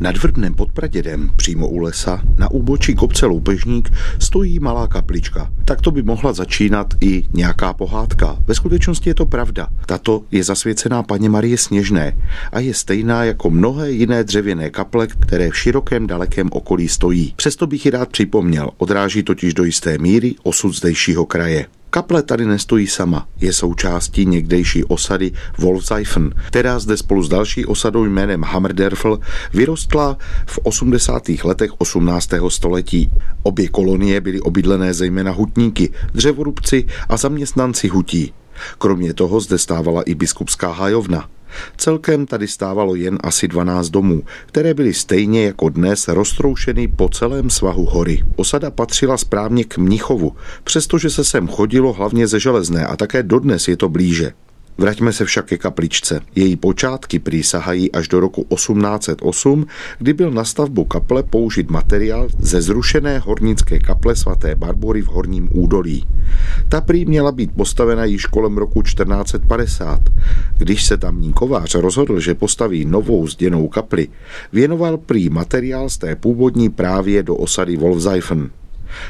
Nad Vrbnem pod Pradědem, přímo u lesa, na úbočí kopce Loupežník, stojí malá kaplička. Tak to by mohla začínat i nějaká pohádka. Ve skutečnosti je to pravda. Tato je zasvěcená paně Marie Sněžné a je stejná jako mnohé jiné dřevěné kaple, které v širokém dalekém okolí stojí. Přesto bych ji rád připomněl, odráží totiž do jisté míry osud zdejšího kraje. Kaple tady nestojí sama, je součástí někdejší osady Wolfseifen, která zde spolu s další osadou jménem Hammerderfl vyrostla v 80. letech 18. století. Obě kolonie byly obydlené zejména hutníky, dřevorubci a zaměstnanci hutí. Kromě toho zde stávala i biskupská hajovna. Celkem tady stávalo jen asi 12 domů, které byly stejně jako dnes roztroušeny po celém svahu hory. Osada patřila správně k Mnichovu, přestože se sem chodilo hlavně ze železné a také dodnes je to blíže. Vraťme se však ke kapličce. Její počátky přísahají až do roku 1808, kdy byl na stavbu kaple použit materiál ze zrušené hornické kaple svaté Barbory v Horním údolí. Ta prý měla být postavena již kolem roku 1450. Když se tamní kovář rozhodl, že postaví novou zděnou kapli, věnoval prý materiál z té původní právě do osady Wolfseifen.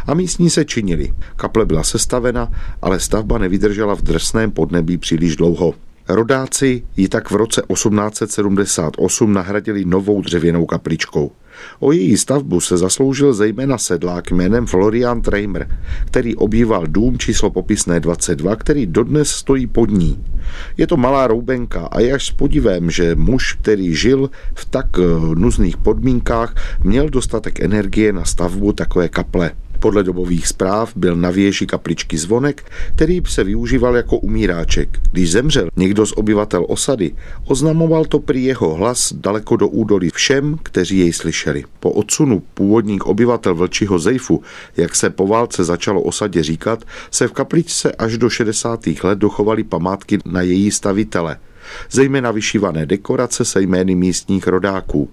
A místní se činili. Kaple byla sestavena, ale stavba nevydržela v drsném podnebí příliš dlouho. Rodáci ji tak v roce 1878 nahradili novou dřevěnou kapličkou. O její stavbu se zasloužil zejména sedlák jménem Florian Treimer, který obýval dům číslo popisné 22, který dodnes stojí pod ní. Je to malá roubenka a je až s podivem, že muž, který žil v tak eh, nuzných podmínkách, měl dostatek energie na stavbu takové kaple. Podle dobových zpráv byl na věži kapličky zvonek, který se využíval jako umíráček. Když zemřel někdo z obyvatel osady, oznamoval to prý jeho hlas daleko do údolí všem, kteří jej slyšeli. Po odsunu původních obyvatel Vlčího Zejfu, jak se po válce začalo osadě říkat, se v kapličce až do 60. let dochovaly památky na její stavitele, zejména vyšívané dekorace se jmény místních rodáků.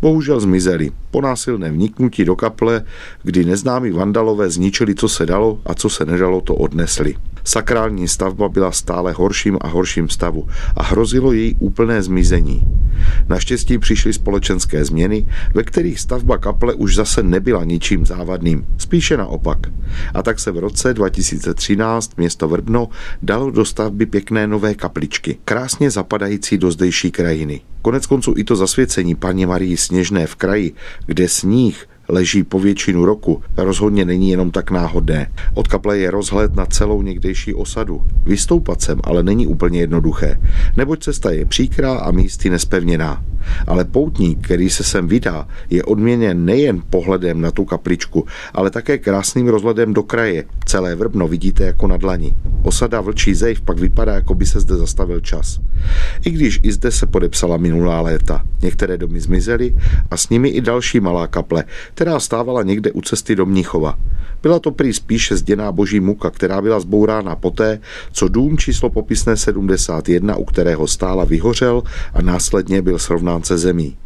Bohužel zmizeli. Po násilném vniknutí do kaple, kdy neznámí vandalové zničili, co se dalo a co se nedalo, to odnesli. Sakrální stavba byla stále horším a horším stavu a hrozilo její úplné zmizení. Naštěstí přišly společenské změny, ve kterých stavba kaple už zase nebyla ničím závadným, spíše naopak. A tak se v roce 2013 město Vrbno dalo do stavby pěkné nové kapličky, krásně zapadající do zdejší krajiny. Konec konců i to zasvěcení paní Marii Sněžné v kraji, kde sníh leží po většinu roku, rozhodně není jenom tak náhodné. Od kaple je rozhled na celou někdejší osadu. Vystoupat sem ale není úplně jednoduché, neboť cesta je příkrá a místy nespevněná. Ale poutník, který se sem vydá, je odměněn nejen pohledem na tu kapličku, ale také krásným rozhledem do kraje. Celé Vrbno vidíte jako na dlani. Osada Vlčí zejv pak vypadá, jako by se zde zastavil čas. I když i zde se podepsala minulá léta. Některé domy zmizely a s nimi i další malá kaple, která stávala někde u cesty do Mnichova. Byla to prý spíše zděná boží muka, která byla zbourána poté, co dům číslo popisné 71, u kterého stála, vyhořel a následně byl srovnán se zemí.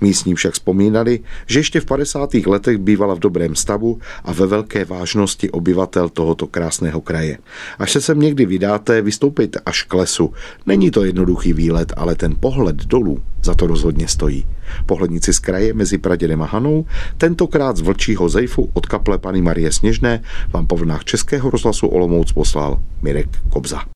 Místní však vzpomínali, že ještě v 50. letech bývala v dobrém stavu a ve velké vážnosti obyvatel tohoto krásného kraje. Až se sem někdy vydáte, vystoupejte až k lesu. Není to jednoduchý výlet, ale ten pohled dolů za to rozhodně stojí. Pohlednici z kraje mezi Pradědem a Hanou, tentokrát z Vlčího zejfu od kaple Pany Marie Sněžné vám po vlnách Českého rozhlasu Olomouc poslal Mirek Kobza.